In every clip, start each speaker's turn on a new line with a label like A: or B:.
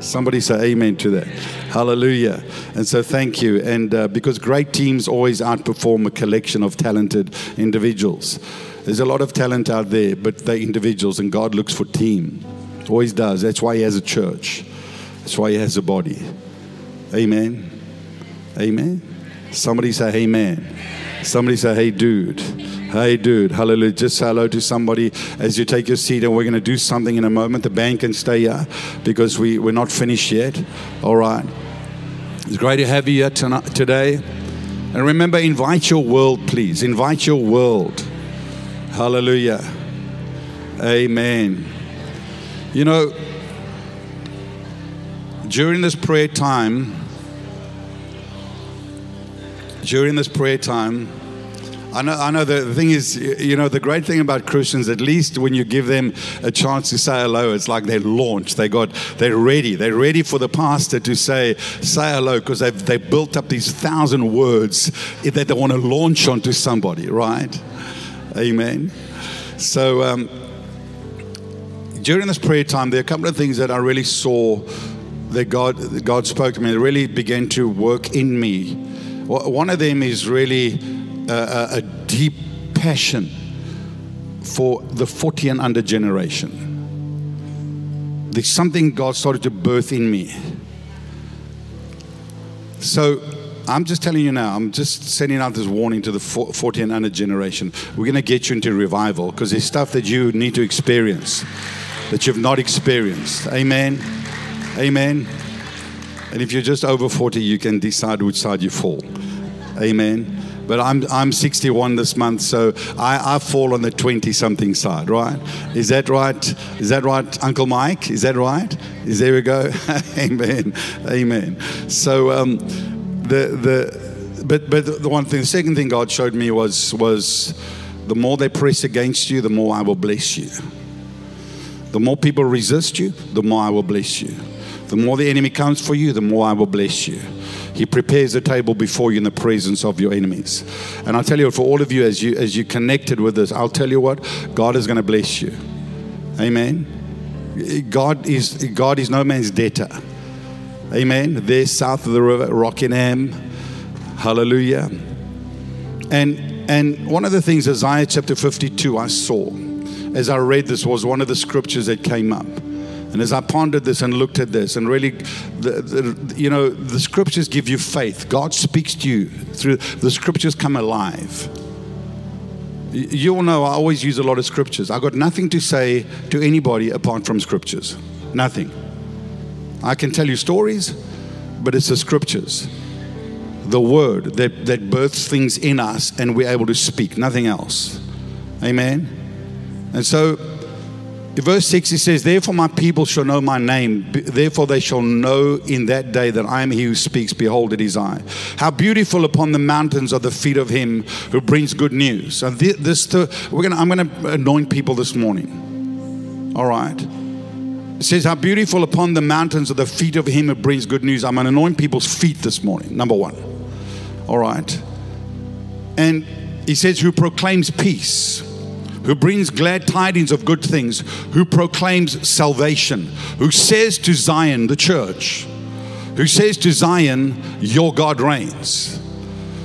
A: Somebody say amen to that. Hallelujah. And so thank you. And uh, because great teams always outperform a collection of talented individuals. There's a lot of talent out there, but they're individuals, and God looks for team. Always does. That's why He has a church, that's why He has a body. Amen. Amen. Somebody say amen. Somebody say, hey, dude. Hey, dude. Hallelujah. Just say hello to somebody as you take your seat, and we're going to do something in a moment. The band can stay here because we, we're not finished yet. All right. It's great to have you here tonight, today. And remember, invite your world, please. Invite your world. Hallelujah. Amen. You know, during this prayer time, during this prayer time, I know, I know the, thing is, you know, the great thing about Christians, at least when you give them a chance to say hello, it's like they're launched. They got, they're ready. They're ready for the pastor to say, say hello, because they've, they've built up these thousand words that they want to launch onto somebody, right? Amen. So, um, during this prayer time, there are a couple of things that I really saw that God, that God spoke to me, that really began to work in me. One of them is really a, deep passion for the 40 and under generation. There's something God started to birth in me. So I'm just telling you now, I'm just sending out this warning to the 40 and under generation. We're going to get you into revival because there's stuff that you need to experience that you've not experienced. Amen. Amen. And if you're just over 40, you can decide which side you fall. Amen. But I'm, I'm 61 this month, so I, I fall on the 20 something side, right? Is that right? Is that right, Uncle Mike? Is that right? Is there we go? Amen. Amen. So, um, the, the, but, but the one thing, the second thing God showed me was, was the more they press against you, the more I will bless you. The more people resist you, the more I will bless you. The more the enemy comes for you, the more I will bless you. He prepares a table before you in the presence of your enemies. And I'll tell you, for all of you, as you as you connected with this, I'll tell you what, God is going to bless you. Amen. God is God is no man's debtor. Amen. There, south of the river, Rockingham. Hallelujah. And and one of the things, Isaiah chapter 52, I saw as I read this was one of the scriptures that came up. And as I pondered this and looked at this, and really, the, the, you know, the scriptures give you faith. God speaks to you through the scriptures come alive. You all know I always use a lot of scriptures. I've got nothing to say to anybody apart from scriptures. Nothing. I can tell you stories, but it's the scriptures, the word that, that births things in us, and we're able to speak, nothing else. Amen. And so verse 6, he says, Therefore my people shall know my name. Therefore they shall know in that day that I am he who speaks. Behold, it is I. How beautiful upon the mountains are the feet of him who brings good news. And this, we're gonna, I'm going to anoint people this morning. All right. It says, How beautiful upon the mountains are the feet of him who brings good news. I'm going to anoint people's feet this morning. Number one. All right. And he says, Who proclaims peace who brings glad tidings of good things, who proclaims salvation, who says to Zion, the church, who says to Zion, Your God reigns.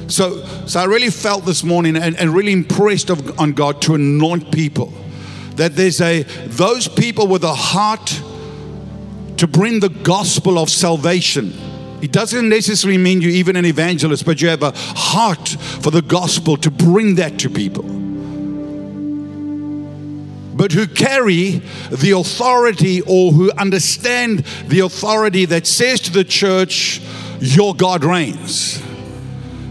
A: So, so I really felt this morning and, and really impressed of, on God to anoint people. That there's a those people with a heart to bring the gospel of salvation. It doesn't necessarily mean you're even an evangelist, but you have a heart for the gospel to bring that to people but who carry the authority or who understand the authority that says to the church, Your God reigns.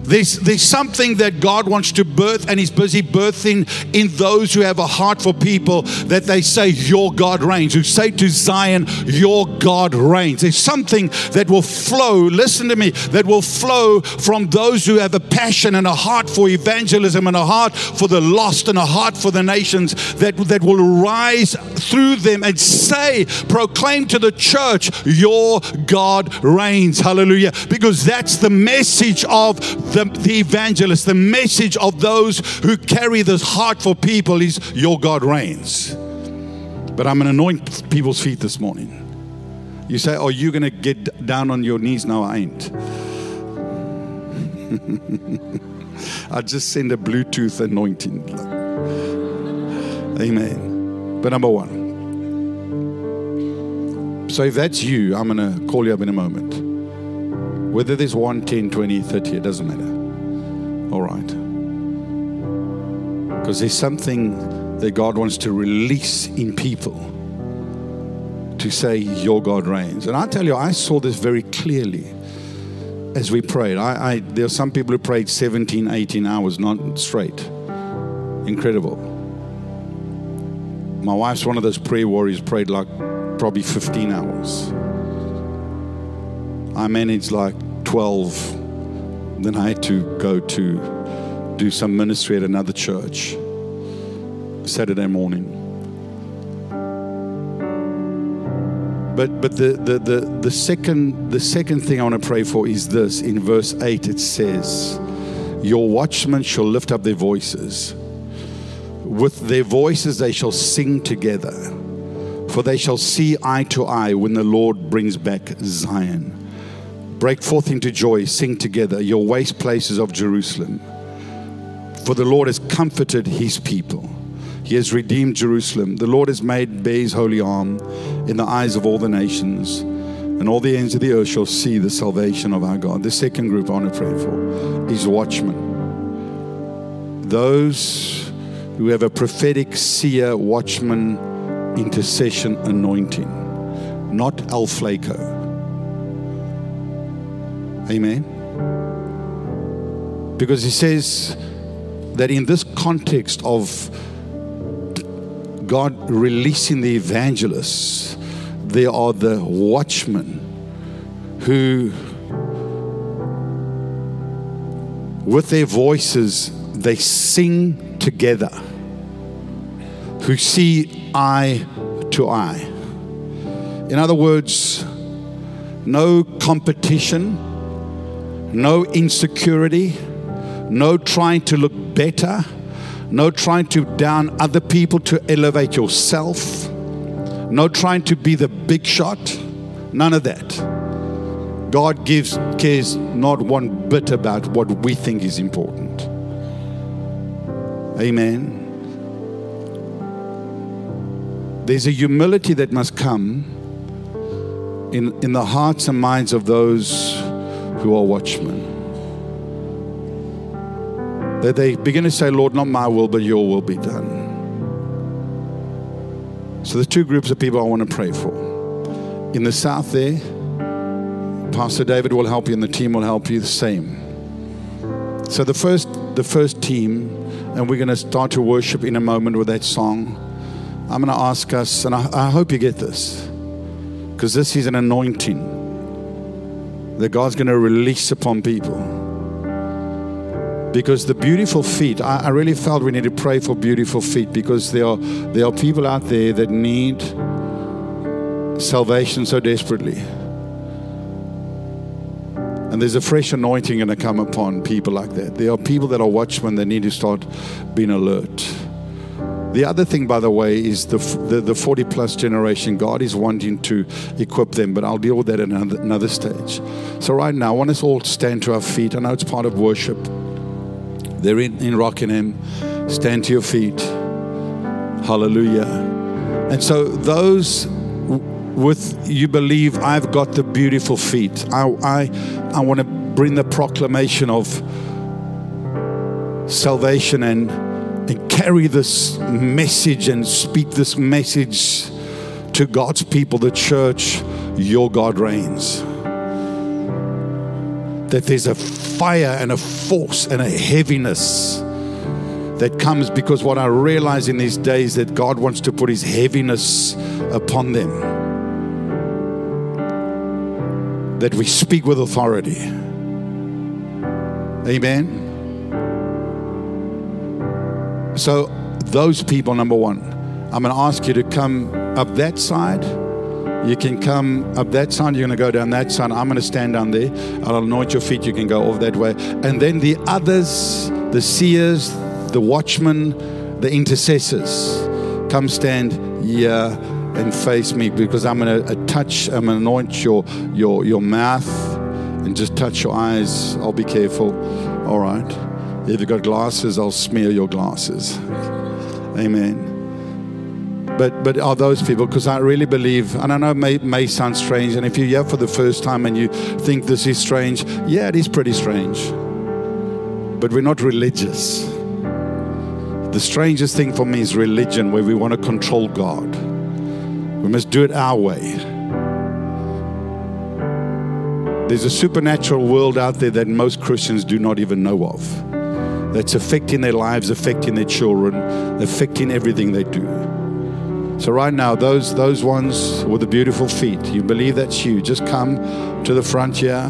A: There's, there's something that God wants to birth, and He's busy birthing in those who have a heart for people that they say, Your God reigns, who say to Zion, Your God reigns. There's something that will flow, listen to me, that will flow from those who have a passion and a heart for evangelism and a heart for the lost and a heart for the nations that, that will rise through them and say, Proclaim to the church, Your God reigns. Hallelujah. Because that's the message of the, the evangelist, the message of those who carry this heart for people is your God reigns. But I'm going to anoint people's feet this morning. You say, Are you going to get down on your knees? No, I ain't. I just send a Bluetooth anointing. Amen. But number one. So if that's you, I'm going to call you up in a moment. Whether there's 1, 10, 20, 30, it doesn't matter. All right. Because there's something that God wants to release in people to say, Your God reigns. And I tell you, I saw this very clearly as we prayed. I, I, there are some people who prayed 17, 18 hours, not straight. Incredible. My wife's one of those prayer warriors, prayed like probably 15 hours. I managed like 12. Then I had to go to do some ministry at another church Saturday morning. But but the, the, the, the second the second thing I want to pray for is this. In verse 8 it says, Your watchmen shall lift up their voices. With their voices they shall sing together. For they shall see eye to eye when the Lord brings back Zion. Break forth into joy, sing together, your waste places of Jerusalem. For the Lord has comforted his people. He has redeemed Jerusalem. The Lord has made bare his holy arm in the eyes of all the nations, and all the ends of the earth shall see the salvation of our God. The second group I want to pray for is watchmen. Those who have a prophetic seer, watchman, intercession anointing, not Alflaco. Amen. Because he says that in this context of God releasing the evangelists, there are the watchmen who, with their voices, they sing together, who see eye to eye. In other words, no competition, no insecurity, no trying to look better no trying to down other people to elevate yourself. No trying to be the big shot. None of that. God gives cares not one bit about what we think is important. Amen. There's a humility that must come in, in the hearts and minds of those who are watchmen that they begin to say, Lord, not my will, but your will be done. So the two groups of people I want to pray for. In the south there, Pastor David will help you and the team will help you the same. So the first the first team, and we're going to start to worship in a moment with that song. I'm going to ask us, and I, I hope you get this, because this is an anointing that God's going to release upon people. Because the beautiful feet I, I, really felt we need to pray for beautiful feet because there are there are people out there that need salvation so desperately. And there's a fresh anointing going to come upon people like that. There are people that are watchmen that need to start being alert the other thing, by the way, is the, the, the, 40 plus generation. God is wanting to equip them, but I'll deal with that at another, another stage. So, right now, I want us all to stand to our feet. I know it's part of worship. They're in, in Rockingham. Stand to your feet. Hallelujah. And so, those with you believe I've got the beautiful feet, I, I, I want to bring the proclamation of salvation and, and carry this message and speak this message to God's people, the church. Your God reigns that there's a fire and a force and a heaviness that comes because what I realize in these days that God wants to put his heaviness upon them. That we speak with authority. Amen. So, those people, number one, I'm going to ask you to come up that side you can come up that side, you're going to go down that side. I'm going to stand down there. I'll anoint your feet. You can go off that way. And then the others, the seers, the watchmen, the intercessors, come stand here and face me because I'm going to uh, touch, I'm going to anoint your, your, your mouth and just touch your eyes. I'll be careful. All right. If you've got glasses, I'll smear your glasses. Amen. But but are those people? Because I really believe, and I know it may, may sound strange, and if you're here for the first time and you think this is strange, yeah, it is pretty strange. But we're not religious. The strangest thing for me is religion, where we want to control God. We must do it our way. There's a supernatural world out there that most Christians do not even know of. That's affecting their lives, affecting their children, affecting everything they do. So right now, those those ones with the beautiful feet, you believe that's you. Just come to the front here,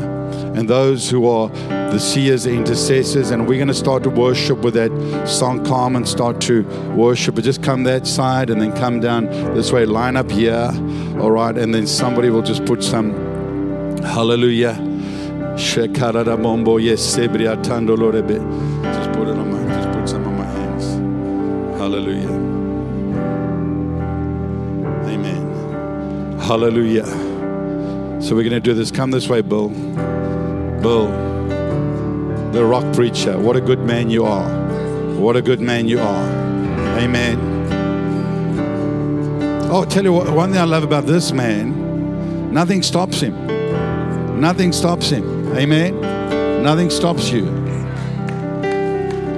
A: and those who are the seers, the intercessors, and we're going to start to worship with that song calm and start to worship. But just come that side, and then come down this way. Line up here, all right, and then somebody will just put some Hallelujah. Put it on my just put some on my hands. Hallelujah. Amen. Hallelujah. So we're going to do this. Come this way, Bill. Bill, the rock preacher. What a good man you are. What a good man you are. Amen. Oh, tell you what, one thing I love about this man, nothing stops him. Nothing stops him. Amen. Nothing stops you.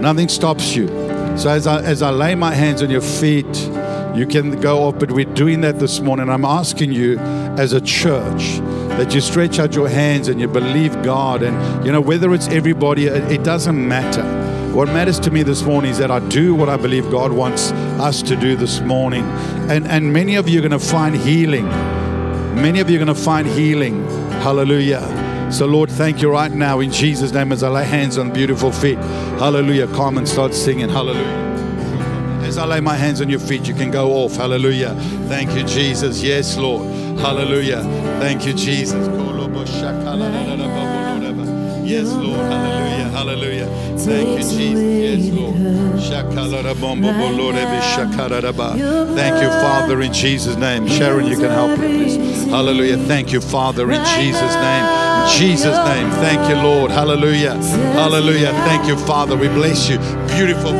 A: Nothing stops you. So as I, as I lay my hands on your feet, you can go up, but we're doing that this morning. I'm asking you as a church that you stretch out your hands and you believe God. And, you know, whether it's everybody, it, it doesn't matter. What matters to me this morning is that I do what I believe God wants us to do this morning. And, and many of you are going to find healing. Many of you are going to find healing. Hallelujah. So, Lord, thank you right now in Jesus' name as I lay hands on beautiful feet. Hallelujah. Come and start singing. Hallelujah. As I lay my hands on your feet, you can go off. Hallelujah. Thank you, Jesus. Yes, Lord. Hallelujah. Thank you, Jesus. Yes, Lord. Hallelujah. Hallelujah. Thank you, Jesus. Yes, Lord. Thank you, Father, in Jesus' name. Sharon, you can help me, please. Hallelujah. Thank you, Father, in Jesus' name. Jesus' name. Thank you, Lord. Hallelujah. Hallelujah. Thank you, Father. We bless you. Beautiful.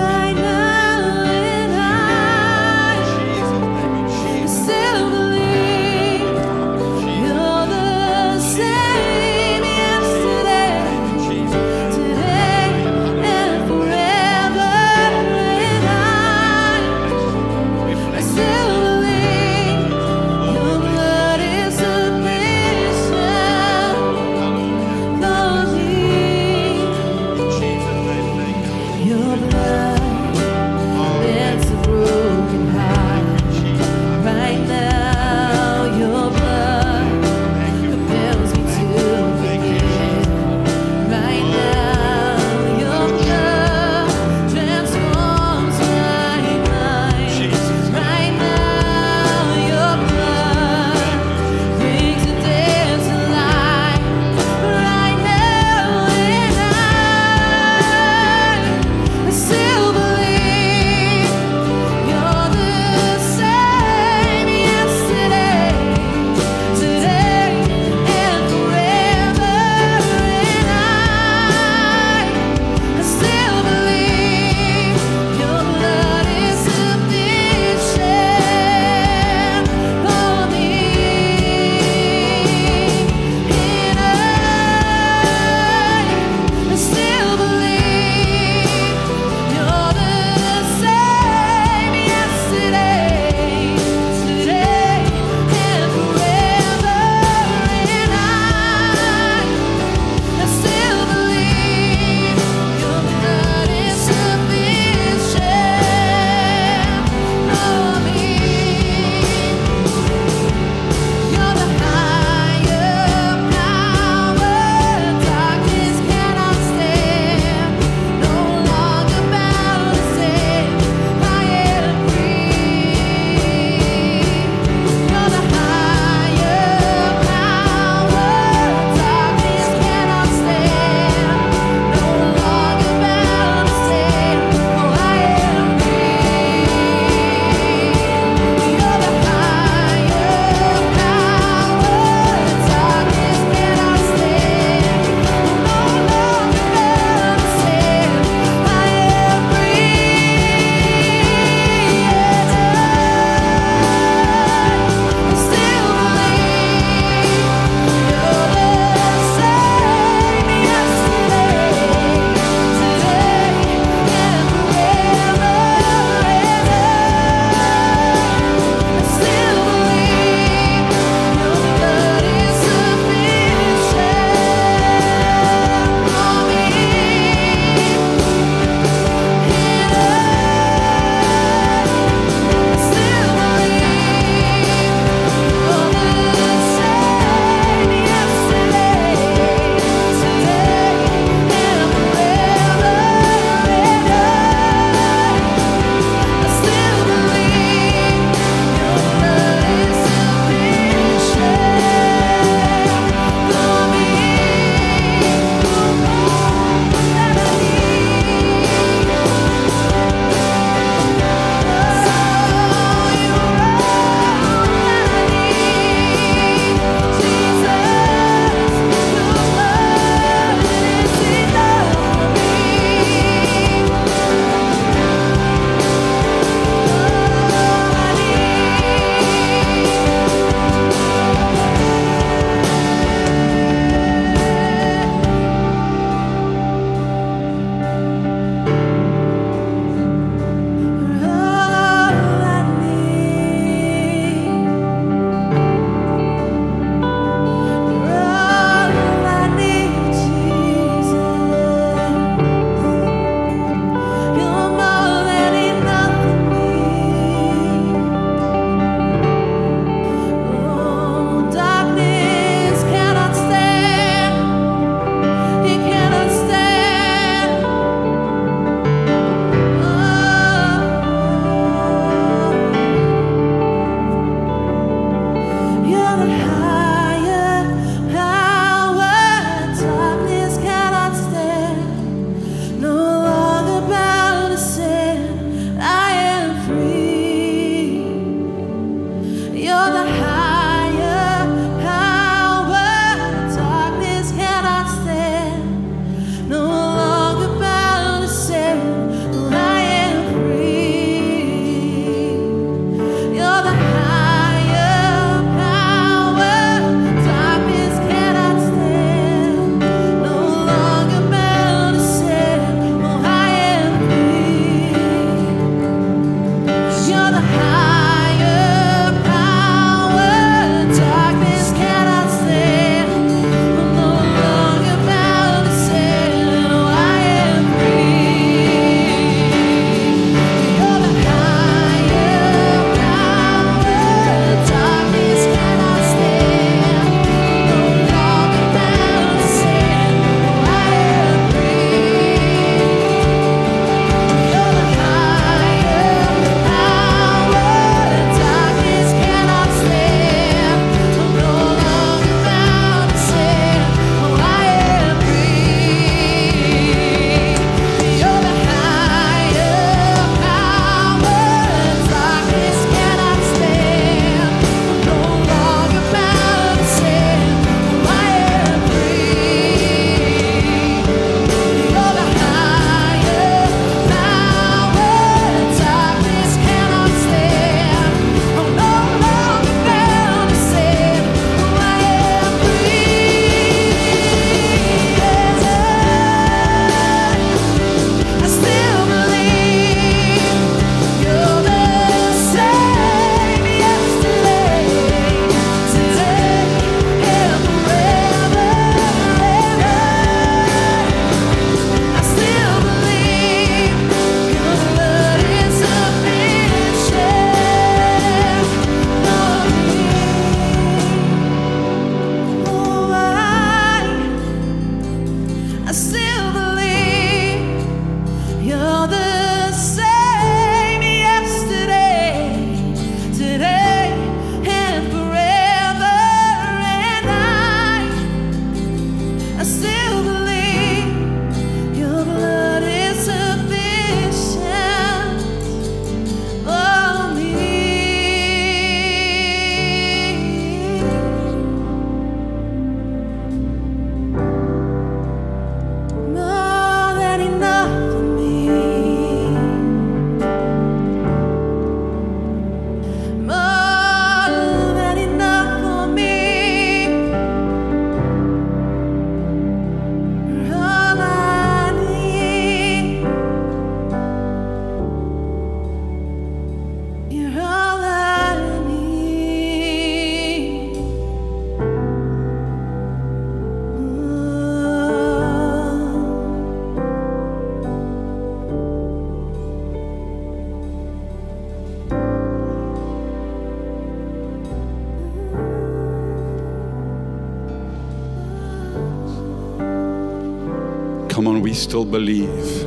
A: Still believe.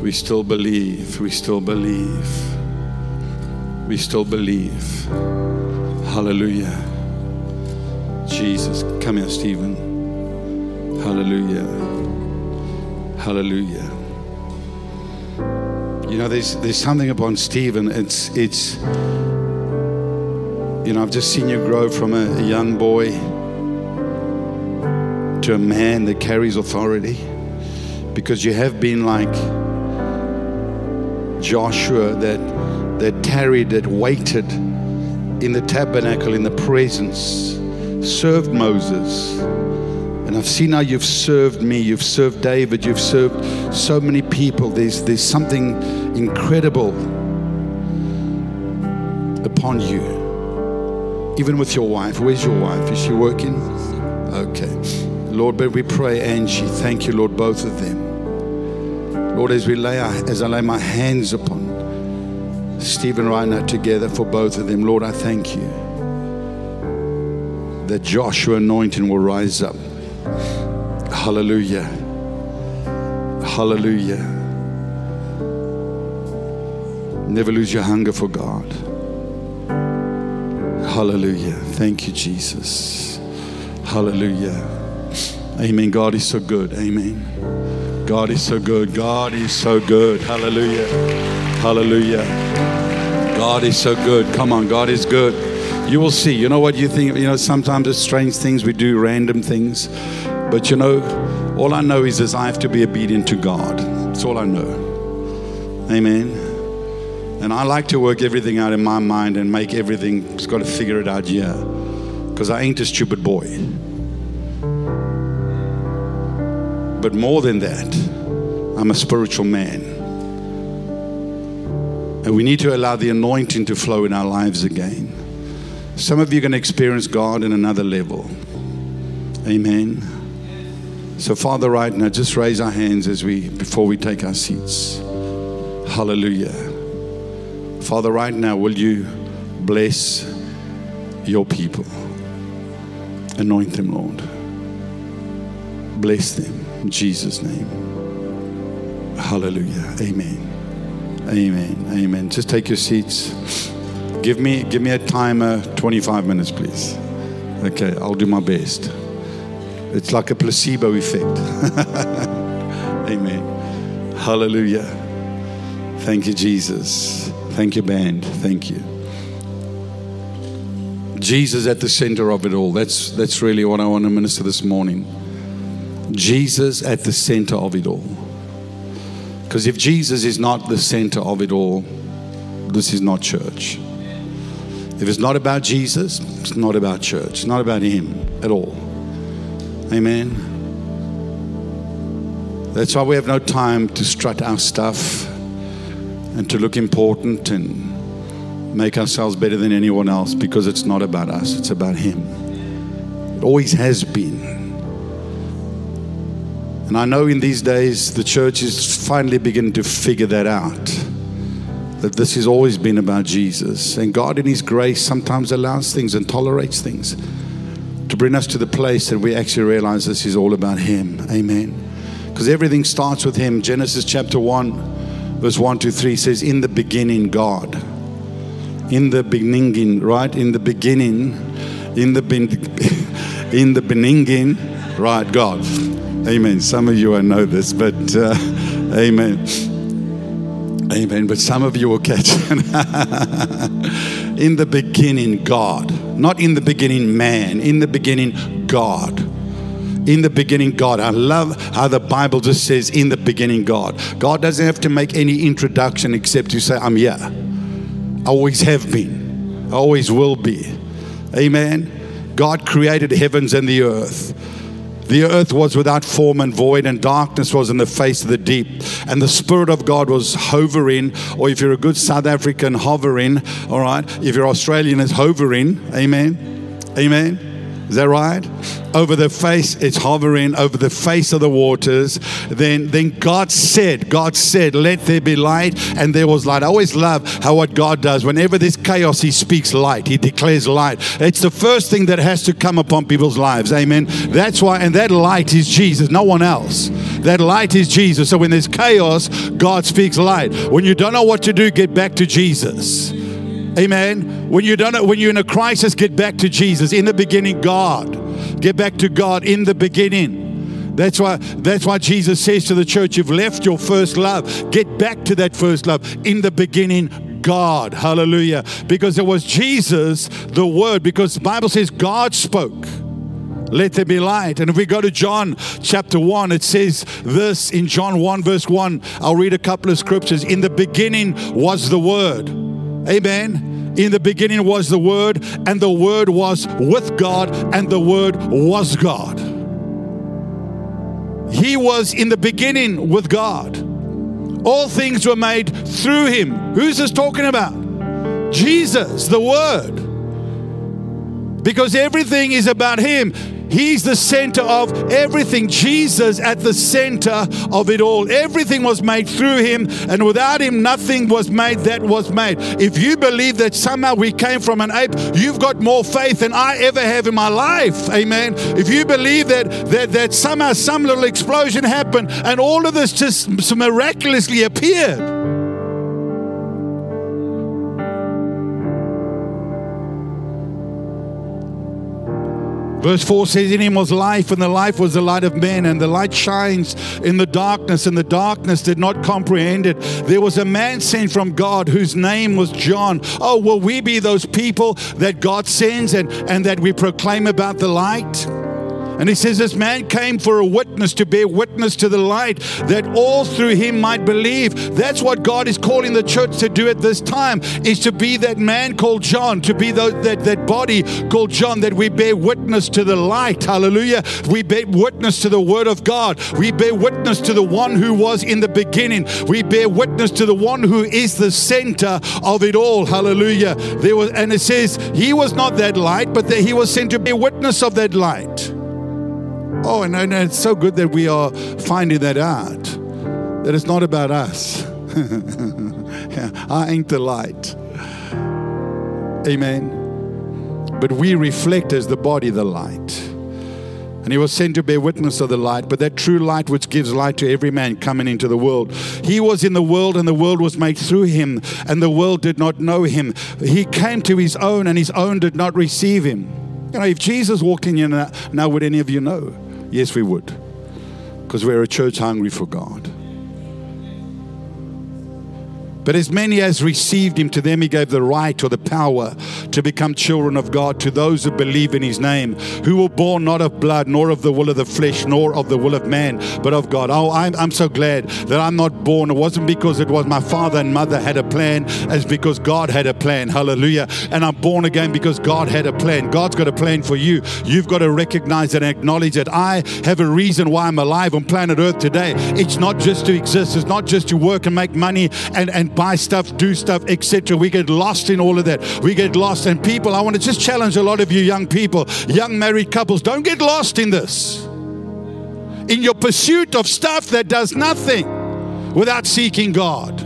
A: We still believe. We still believe. We still believe. Hallelujah. Jesus. Come here, Stephen. Hallelujah. Hallelujah. You know, there's there's something upon Stephen. It's it's you know, I've just seen you grow from a, a young boy to a man that carries authority because you have been like Joshua that that tarried, that waited in the tabernacle in the presence, served Moses. And I've seen how you've served me, you've served David, you've served so many people. There's, there's something incredible upon you. Even with your wife. Where's your wife? Is she working? Okay. Lord, but we pray, Angie, thank you, Lord, both of them. Lord, as we lay our, as I lay my hands upon Stephen now together for both of them, Lord, I thank you that Joshua anointing will rise up. Hallelujah. Hallelujah. Never lose your hunger for God. Hallelujah. Thank you, Jesus. Hallelujah. Amen. God is so good. Amen. God is so good. God is so good. Hallelujah. Hallelujah. God is so good. Come on, God is good. You will see. You know what you think? You know, sometimes it's strange things. We do random things. But you know, all I know is, is I have to be obedient to God. That's all I know. Amen. And I like to work everything out in my mind and make everything, it's got to figure it out yeah. Because I ain't a stupid boy. But more than that, I'm a spiritual man. And we need to allow the anointing to flow in our lives again. Some of you are going to experience God in another level. Amen. So, Father, right now, just raise our hands as we before we take our seats. Hallelujah. Father, right now, will you bless your people? Anoint them, Lord. Bless them in Jesus' name. Hallelujah. Amen. Amen. Amen. Just take your seats. Give me give me a timer, 25 minutes, please. Okay, I'll do my best. It's like a placebo effect. Amen. Hallelujah. Thank you, Jesus. Thank you, band. Thank you. Jesus at the center of it all. That's that's really what I want to minister this morning. Jesus at the center of it all. Because if Jesus is not the center of it all, this is not church. If it's not about Jesus, it's not about church. It's not about Him at all. Amen. That's why we have no time to strut our stuff and to look important and make ourselves better than anyone else because it's not about us, it's about Him. It always has been. And I know in these days the church is finally beginning to figure that out. That this has always been about Jesus. And God, in His grace, sometimes allows things and tolerates things to bring us to the place that we actually realize this is all about Him. Amen. Because everything starts with Him. Genesis chapter 1, verse 1 to 3 says, In the beginning, God. In the beginning, right? In the beginning, in the, in the beginning, right? God. Amen. Some of you I know this, but uh, amen. Amen. But some of you will catch it. in the beginning, God. Not in the beginning, man. In the beginning, God. In the beginning, God. I love how the Bible just says, in the beginning, God. God doesn't have to make any introduction except to say, I'm here. I always have been. I always will be. Amen. God created heavens and the earth. The earth was without form and void, and darkness was in the face of the deep. And the Spirit of God was hovering, or if you're a good South African, hovering, all right? If you're Australian, it's hovering. Amen. Amen. Is that right? Over the face, it's hovering over the face of the waters. Then, then God said, God said, let there be light, and there was light. I always love how what God does. Whenever there's chaos, He speaks light. He declares light. It's the first thing that has to come upon people's lives. Amen. That's why, and that light is Jesus, no one else. That light is Jesus. So when there's chaos, God speaks light. When you don't know what to do, get back to Jesus. Amen. When you don't when you're in a crisis, get back to Jesus. In the beginning, God. Get back to God in the beginning. That's why that's why Jesus says to the church, you've left your first love. Get back to that first love. In the beginning, God. Hallelujah. Because it was Jesus, the word, because the Bible says God spoke. Let there be light. And if we go to John chapter 1, it says this in John 1, verse 1. I'll read a couple of scriptures. In the beginning was the word. Amen. In the beginning was the Word, and the Word was with God, and the Word was God. He was in the beginning with God. All things were made through Him. Who's this talking about? Jesus, the Word. Because everything is about Him. He's the center of everything. Jesus at the center of it all. Everything was made through him, and without him, nothing was made that was made. If you believe that somehow we came from an ape, you've got more faith than I ever have in my life. Amen. If you believe that that, that somehow some little explosion happened and all of this just miraculously appeared. Verse 4 says, In him was life, and the life was the light of men, and the light shines in the darkness, and the darkness did not comprehend it. There was a man sent from God whose name was John. Oh, will we be those people that God sends and, and that we proclaim about the light? And he says, This man came for a witness to bear witness to the light, that all through him might believe. That's what God is calling the church to do at this time, is to be that man called John, to be that, that body called John, that we bear witness to the light. Hallelujah. We bear witness to the word of God. We bear witness to the one who was in the beginning. We bear witness to the one who is the center of it all. Hallelujah. There was, and it says, He was not that light, but that He was sent to bear witness of that light. Oh, and, and it's so good that we are finding that out. That it's not about us. I ain't the light. Amen. But we reflect as the body the light. And he was sent to bear witness of the light, but that true light which gives light to every man coming into the world. He was in the world, and the world was made through him, and the world did not know him. He came to his own, and his own did not receive him. You know, if Jesus walked in here now, now would any of you know? Yes, we would. Because we're a church hungry for God. But as many as received him, to them he gave the right or the power to become children of God, to those who believe in his name, who were born not of blood, nor of the will of the flesh, nor of the will of man, but of God. Oh, I'm, I'm so glad that I'm not born. It wasn't because it was my father and mother had a plan, as because God had a plan. Hallelujah. And I'm born again because God had a plan. God's got a plan for you. You've got to recognize and acknowledge that I have a reason why I'm alive on planet Earth today. It's not just to exist, it's not just to work and make money and, and buy stuff, do stuff, etc. We get lost in all of that. We get lost. And people, I want to just challenge a lot of you young people, young married couples, don't get lost in this. In your pursuit of stuff that does nothing without seeking God.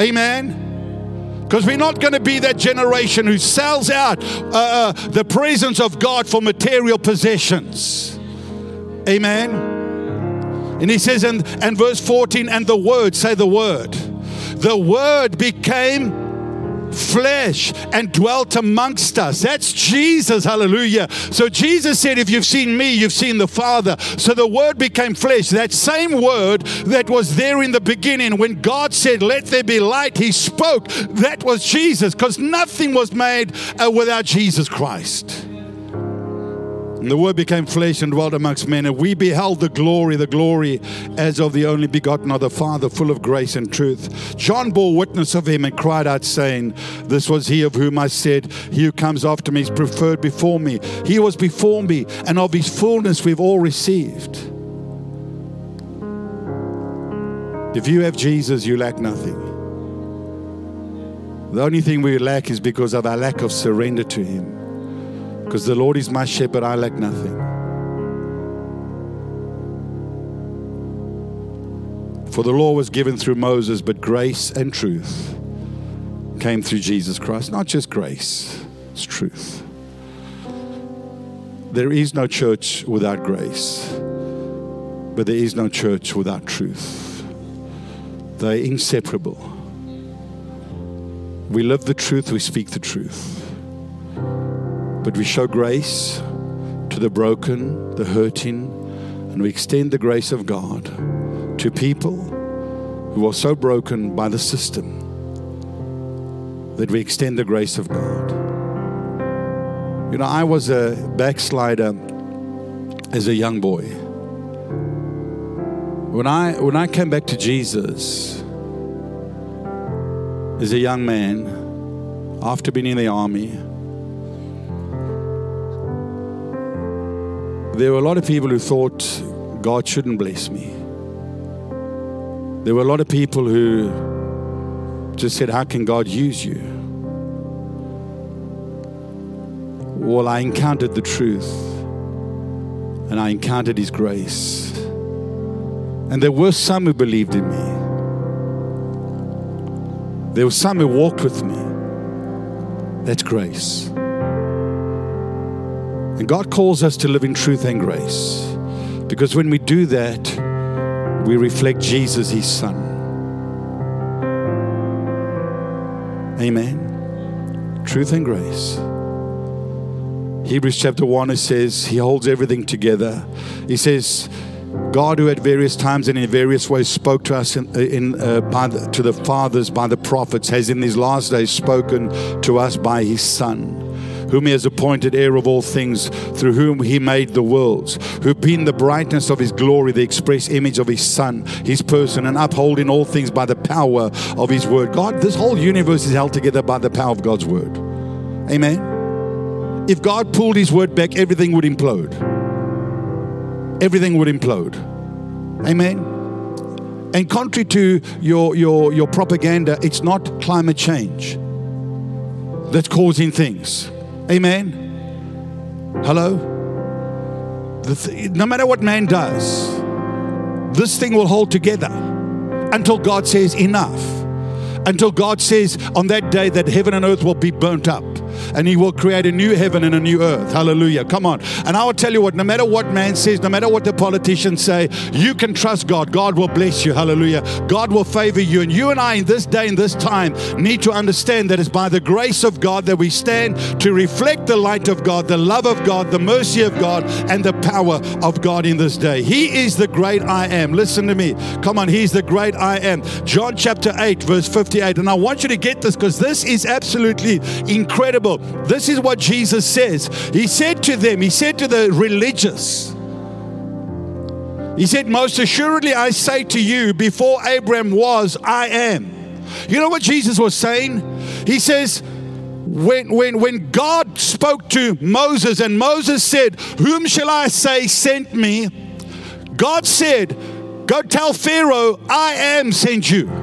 A: Amen. Because we're not going to be that generation who sells out uh, uh, the presence of God for material possessions. Amen. And he says, and, and verse 14, and the word, say the word the Word became flesh and dwelt amongst us. That's Jesus, hallelujah. So Jesus said, If you've seen me, you've seen the Father. So the Word became flesh. That same Word that was there in the beginning when God said, Let there be light, He spoke. That was Jesus because nothing was made uh, without Jesus Christ. And the Word became flesh and dwelt amongst men, and we beheld the glory, the glory as of the only begotten of the Father, full of grace and truth. John bore witness of him and cried out, saying, This was he of whom I said, He who comes after me is preferred before me. He was before me, and of his fullness we've all received. If you have Jesus, you lack nothing. The only thing we lack is because of our lack of surrender to Him. Because the Lord is my shepherd, I lack nothing. For the law was given through Moses, but grace and truth came through Jesus Christ. Not just grace, it's truth. There is no church without grace, but there is no church without truth. They're inseparable. We live the truth, we speak the truth. But we show grace to the broken, the hurting, and we extend the grace of God to people who are so broken by the system that we extend the grace of God. You know, I was a backslider as a young boy. When I when I came back to Jesus as a young man after being in the army, there were a lot of people who thought God shouldn't bless me. There were a lot of people who just said, How can God use you? Well, I encountered the truth and I encountered His grace. And there were some who believed in me, there were some who walked with me. That's grace. And God calls us to live in truth and grace. Because when we do that, we reflect Jesus, his son. Amen. Truth and grace. Hebrews chapter 1, it says, He holds everything together. He says, God, who at various times and in various ways spoke to us in, in uh, the, to the fathers by the prophets, has in these last days spoken to us by His Son whom he has appointed heir of all things, through whom he made the worlds, who being the brightness of his glory, the express image of his Son, his person, and upholding all things by the power of his word. God, this whole universe is held together by the power of God's word. Amen. If God pulled his word back, everything would implode. Everything would implode. Amen. And contrary to your, your, your propaganda, it's not climate change that's causing things. Amen. Hello? Th- no matter what man does, this thing will hold together until God says enough. Until God says on that day that heaven and earth will be burnt up and he will create a new heaven and a new earth. Hallelujah. Come on. And I will tell you what, no matter what man says, no matter what the politicians say, you can trust God. God will bless you. Hallelujah. God will favor you. And you and I, in this day, in this time, need to understand that it's by the grace of God that we stand to reflect the light of God, the love of God, the mercy of God, and the power of God in this day. He is the great I am. Listen to me. Come on. He's the great I am. John chapter 8, verse 58. And I want you to get this because this is absolutely incredible. This is what Jesus says. He said to them, He said to the religious, He said, Most assuredly I say to you, before Abraham was, I am. You know what Jesus was saying? He says, when, when, when God spoke to Moses and Moses said, Whom shall I say sent me? God said, Go tell Pharaoh, I am sent you.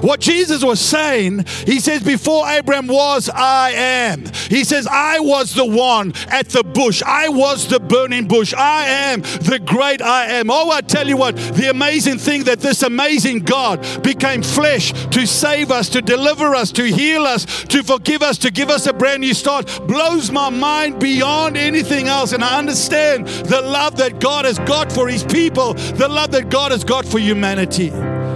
A: What Jesus was saying, he says, Before Abraham was, I am. He says, I was the one at the bush. I was the burning bush. I am the great I am. Oh, I tell you what, the amazing thing that this amazing God became flesh to save us, to deliver us, to heal us, to forgive us, to give us a brand new start blows my mind beyond anything else. And I understand the love that God has got for his people, the love that God has got for humanity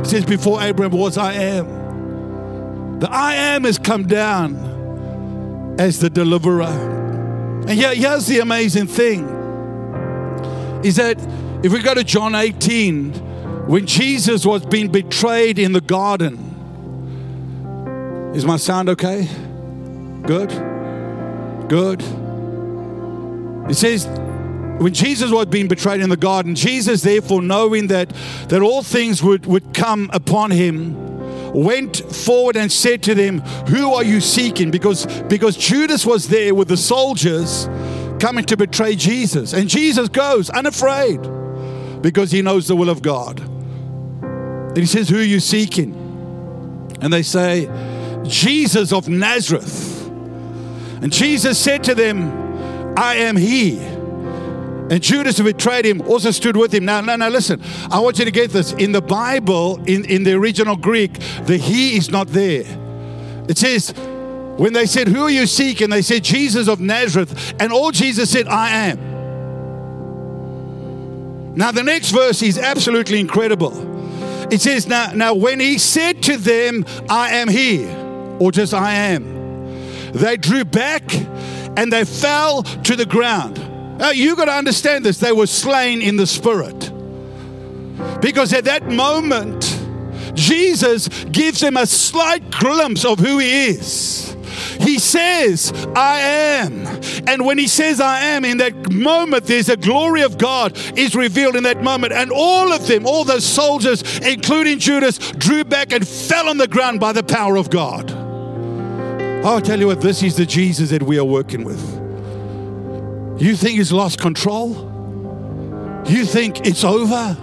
A: says, Before Abraham was, I am. The I am has come down as the deliverer. And here, here's the amazing thing is that if we go to John 18, when Jesus was being betrayed in the garden, is my sound okay? Good? Good. It says, when Jesus was being betrayed in the garden, Jesus, therefore, knowing that, that all things would, would come upon him, went forward and said to them, Who are you seeking? Because, because Judas was there with the soldiers coming to betray Jesus. And Jesus goes unafraid because he knows the will of God. And he says, Who are you seeking? And they say, Jesus of Nazareth. And Jesus said to them, I am he. And Judas, who betrayed him, also stood with him. Now, now, now, listen. I want you to get this. In the Bible, in, in the original Greek, the he is not there. It says, when they said, Who are you seeking? They said, Jesus of Nazareth. And all Jesus said, I am. Now, the next verse is absolutely incredible. It says, Now, now when he said to them, I am he, or just I am, they drew back and they fell to the ground. You got to understand this. They were slain in the spirit. Because at that moment, Jesus gives them a slight glimpse of who he is. He says, I am. And when he says, I am, in that moment, there's a glory of God is revealed in that moment. And all of them, all those soldiers, including Judas, drew back and fell on the ground by the power of God. I'll tell you what, this is the Jesus that we are working with. You think he's lost control? You think it's over?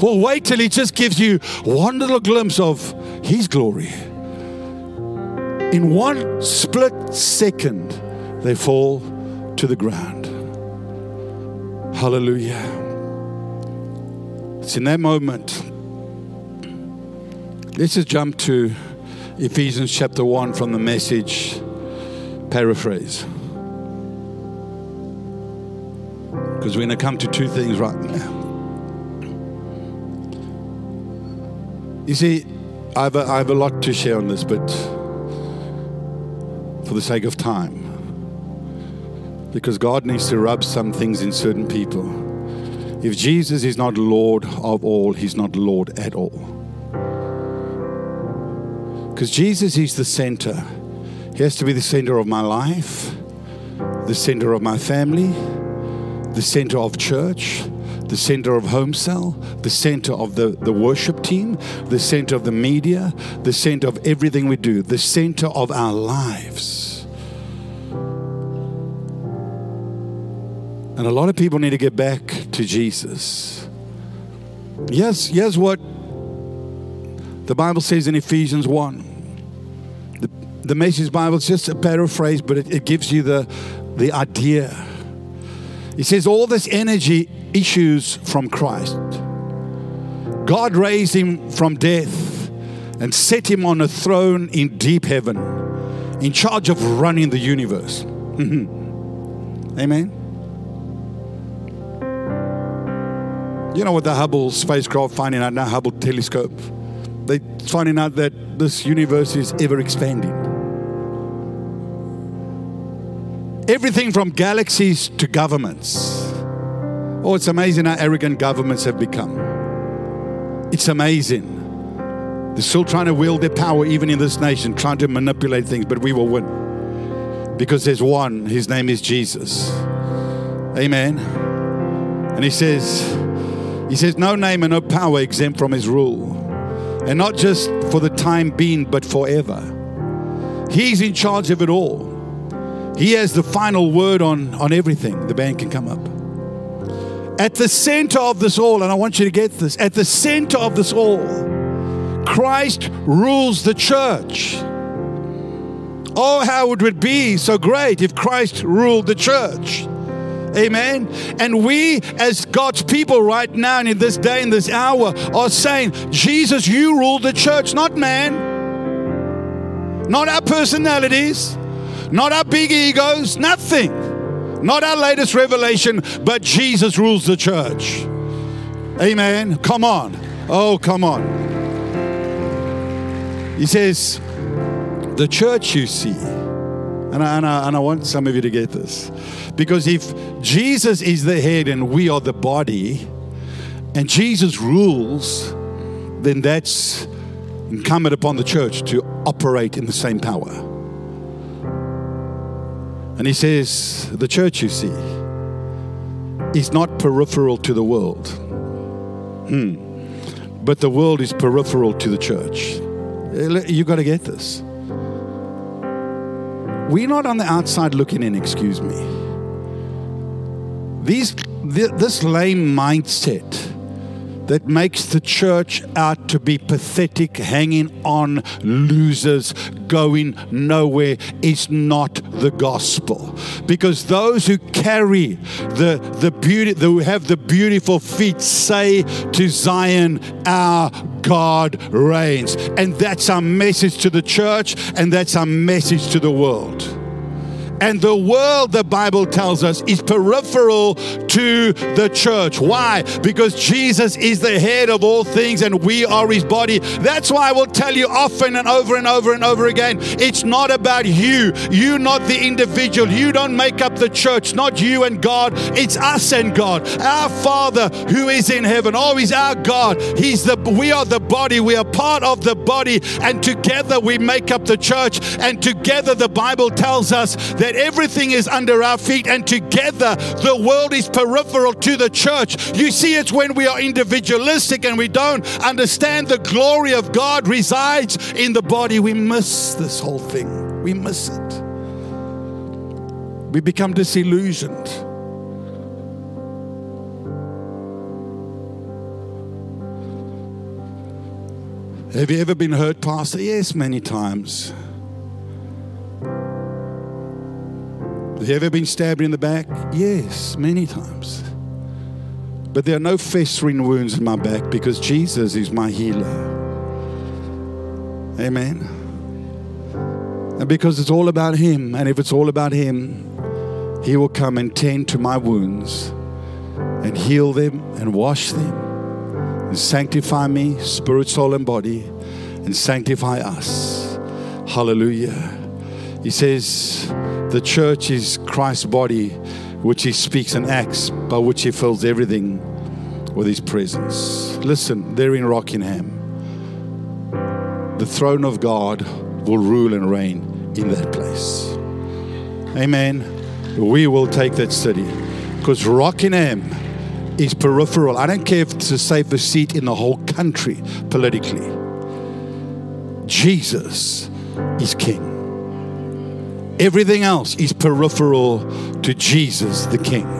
A: Well, wait till he just gives you one little glimpse of his glory. In one split second, they fall to the ground. Hallelujah. It's in that moment. Let's just jump to Ephesians chapter 1 from the message paraphrase. Because we're going to come to two things right now. You see, I have, a, I have a lot to share on this, but for the sake of time, because God needs to rub some things in certain people. If Jesus is not Lord of all, He's not Lord at all. Because Jesus is the center. He has to be the center of my life, the center of my family, the center of church, the center of home cell, the center of the, the worship team, the center of the media, the center of everything we do, the center of our lives. And a lot of people need to get back to Jesus. Yes, here's what the Bible says in Ephesians 1. The, the Message Bible is just a paraphrase, but it, it gives you the, the idea. He says all this energy issues from Christ. God raised him from death and set him on a throne in deep heaven, in charge of running the universe. Amen. You know what the Hubble spacecraft finding out now, Hubble telescope? They're finding out that this universe is ever expanding. Everything from galaxies to governments. Oh, it's amazing how arrogant governments have become. It's amazing. They're still trying to wield their power, even in this nation, trying to manipulate things, but we will win. Because there's one, his name is Jesus. Amen. And he says, he says, no name and no power exempt from his rule. And not just for the time being, but forever. He's in charge of it all. He has the final word on, on everything. The band can come up. At the center of this all, and I want you to get this, at the center of this all, Christ rules the church. Oh, how would it would be so great if Christ ruled the church. Amen. And we, as God's people right now and in this day and this hour, are saying, Jesus, you rule the church, not man, not our personalities, not our big egos, nothing. Not our latest revelation, but Jesus rules the church. Amen. Come on. Oh, come on. He says, the church you see, and I, and, I, and I want some of you to get this, because if Jesus is the head and we are the body, and Jesus rules, then that's incumbent upon the church to operate in the same power. And he says, the church, you see, is not peripheral to the world. Hmm. But the world is peripheral to the church. You've got to get this. We're not on the outside looking in, excuse me. These, this lame mindset that makes the church out to be pathetic, hanging on, losers, going nowhere is not the gospel. Because those who carry the, the beauty, who have the beautiful feet, say to Zion, Our God reigns. And that's our message to the church, and that's our message to the world. And the world, the Bible tells us, is peripheral to the church. Why? Because Jesus is the head of all things and we are his body. That's why I will tell you often and over and over and over again it's not about you. You, not the individual. You don't make up the church, not you and God. It's us and God. Our Father who is in heaven. Oh, he's our God. He's the we are the body. We are part of the body. And together we make up the church. And together the Bible tells us that that everything is under our feet and together the world is peripheral to the church. You see, it's when we are individualistic and we don't understand the glory of God resides in the body. We miss this whole thing. We miss it. We become disillusioned. Have you ever been hurt, Pastor? Yes, many times. Have you ever been stabbed in the back? Yes, many times. But there are no festering wounds in my back because Jesus is my healer. Amen. And because it's all about Him, and if it's all about Him, He will come and tend to my wounds and heal them and wash them and sanctify me, spirit, soul, and body, and sanctify us. Hallelujah. He says, The church is Christ's body, which he speaks and acts, by which he fills everything with his presence. Listen, they're in Rockingham, the throne of God will rule and reign in that place. Amen. We will take that city because Rockingham is peripheral. I don't care if it's a safer seat in the whole country politically. Jesus is king. Everything else is peripheral to Jesus the King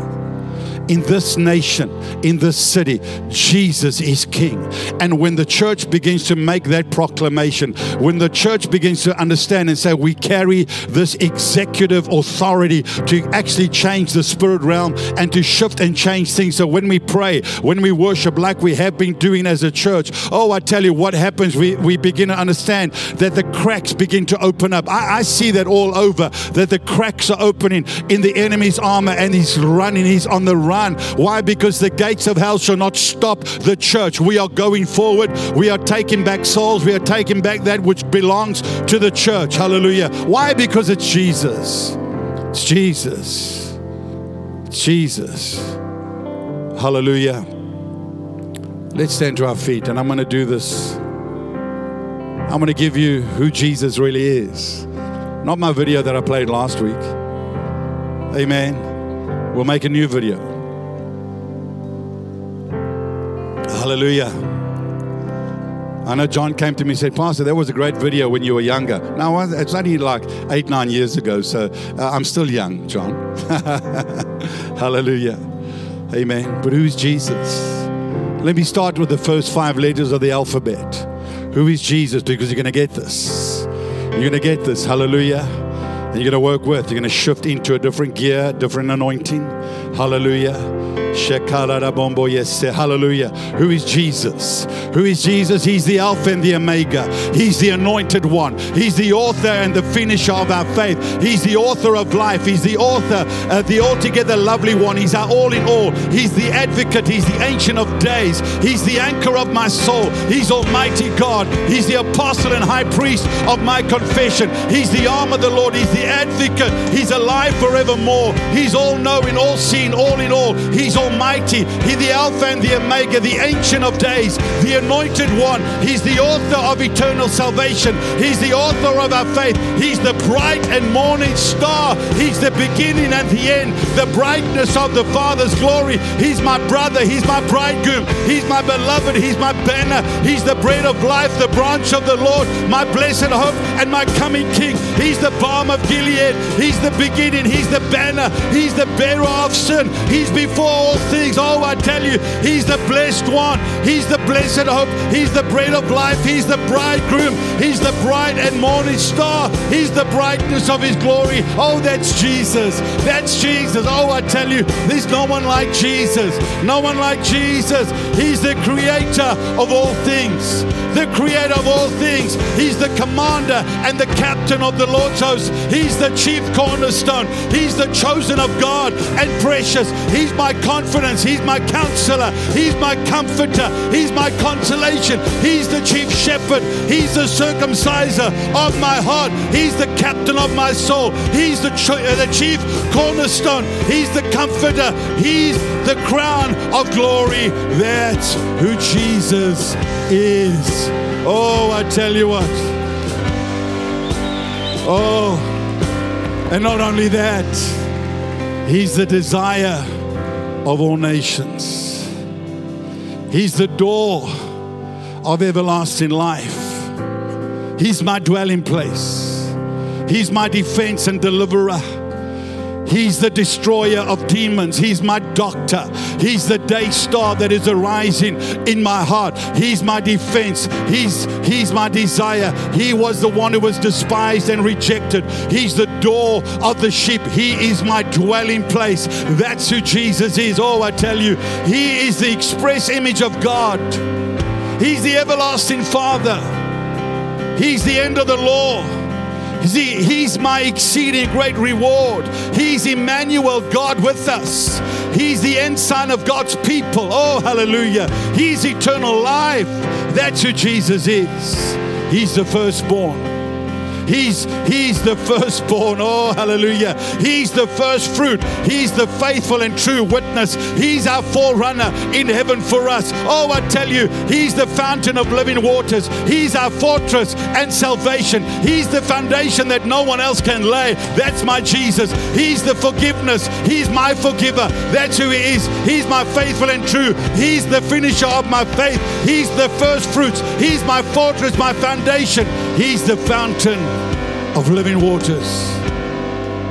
A: in this nation, in this city, Jesus is King. And when the church begins to make that proclamation, when the church begins to understand and say, we carry this executive authority to actually change the spirit realm and to shift and change things. So when we pray, when we worship like we have been doing as a church, oh, I tell you what happens. We, we begin to understand that the cracks begin to open up. I, I see that all over, that the cracks are opening in the enemy's armor and he's running, he's on the run Why? Because the gates of hell shall not stop the church. We are going forward. We are taking back souls. We are taking back that which belongs to the church. Hallelujah. Why? Because it's Jesus. It's Jesus. It's Jesus. Hallelujah. Let's stand to our feet, and I'm going to do this. I'm going to give you who Jesus really is. Not my video that I played last week. Amen. We'll make a new video. Hallelujah. I know John came to me and said, Pastor, that was a great video when you were younger. Now, it's only like eight, nine years ago, so uh, I'm still young, John. Hallelujah. Amen. But who's Jesus? Let me start with the first five letters of the alphabet. Who is Jesus? Because you're going to get this. You're going to get this. Hallelujah. And you're going to work with. You're going to shift into a different gear, different anointing. Hallelujah. Hallelujah. Who is Jesus? Who is Jesus? He's the Alpha and the Omega. He's the anointed one. He's the author and the finisher of our faith. He's the author of life. He's the author, uh, the altogether lovely one. He's our all in all. He's the advocate. He's the ancient of days. He's the anchor of my soul. He's Almighty God. He's the apostle and high priest of my confession. He's the arm of the Lord. He's the advocate. He's alive forevermore. He's all knowing, all seeing, all in all. He's Almighty. He's the Alpha and the Omega, the Ancient of Days, the Anointed One. He's the author of eternal salvation. He's the author of our faith. He's the bright and morning star. He's the beginning and the end, the brightness of the Father's glory. He's my brother. He's my bridegroom. He's my beloved. He's my banner. He's the bread of life, the branch of the Lord, my blessed hope, and my coming King. He's the balm of Gilead. He's the beginning. He's the banner. He's the bearer of sin. He's before all things. Oh, I tell you, He's the blessed one. He's the blessed hope. He's the bread of life. He's the bridegroom. He's the bright and morning star. He's the brightness of His glory. Oh, that's Jesus. That's Jesus. Oh, I tell you, there's no one like Jesus. No one like Jesus. He's the creator of all things. The creator of all things. He's the commander and the captain of the Lord's host. He's the chief cornerstone. He's the chosen of God and precious. He's my confidence. He's my counselor. He's my comforter. He's my consolation. He's the chief shepherd. He's the circumciser of my heart. He's the captain of my soul. He's the, uh, the chief cornerstone. He's the comforter. He's the crown of glory. That's who Jesus is. Oh, I tell you what. Oh, and not only that, He's the desire of all nations. He's the door of everlasting life. He's my dwelling place. He's my defense and deliverer. He's the destroyer of demons. He's my doctor. He's the day star that is arising in my heart. He's my defense. He's he's my desire. He was the one who was despised and rejected. He's the door of the sheep. He is my dwelling place. That's who Jesus is. Oh, I tell you, he is the express image of God. He's the everlasting Father. He's the end of the law. He's my exceeding great reward. He's Emmanuel, God with us. He's the ensign of God's people. Oh, hallelujah. He's eternal life. That's who Jesus is. He's the firstborn. He's he's the firstborn. Oh, hallelujah. He's the first fruit. He's the faithful and true witness. He's our forerunner in heaven for us. Oh, I tell you, he's the fountain of living waters. He's our fortress and salvation. He's the foundation that no one else can lay. That's my Jesus. He's the forgiveness. He's my forgiver. That's who he is. He's my faithful and true. He's the finisher of my faith. He's the first fruits. He's my fortress, my foundation. He's the fountain of living waters.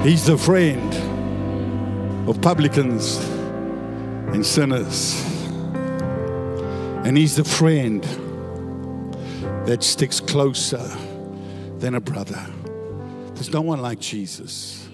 A: He's the friend of publicans and sinners. And he's the friend that sticks closer than a brother. There's no one like Jesus.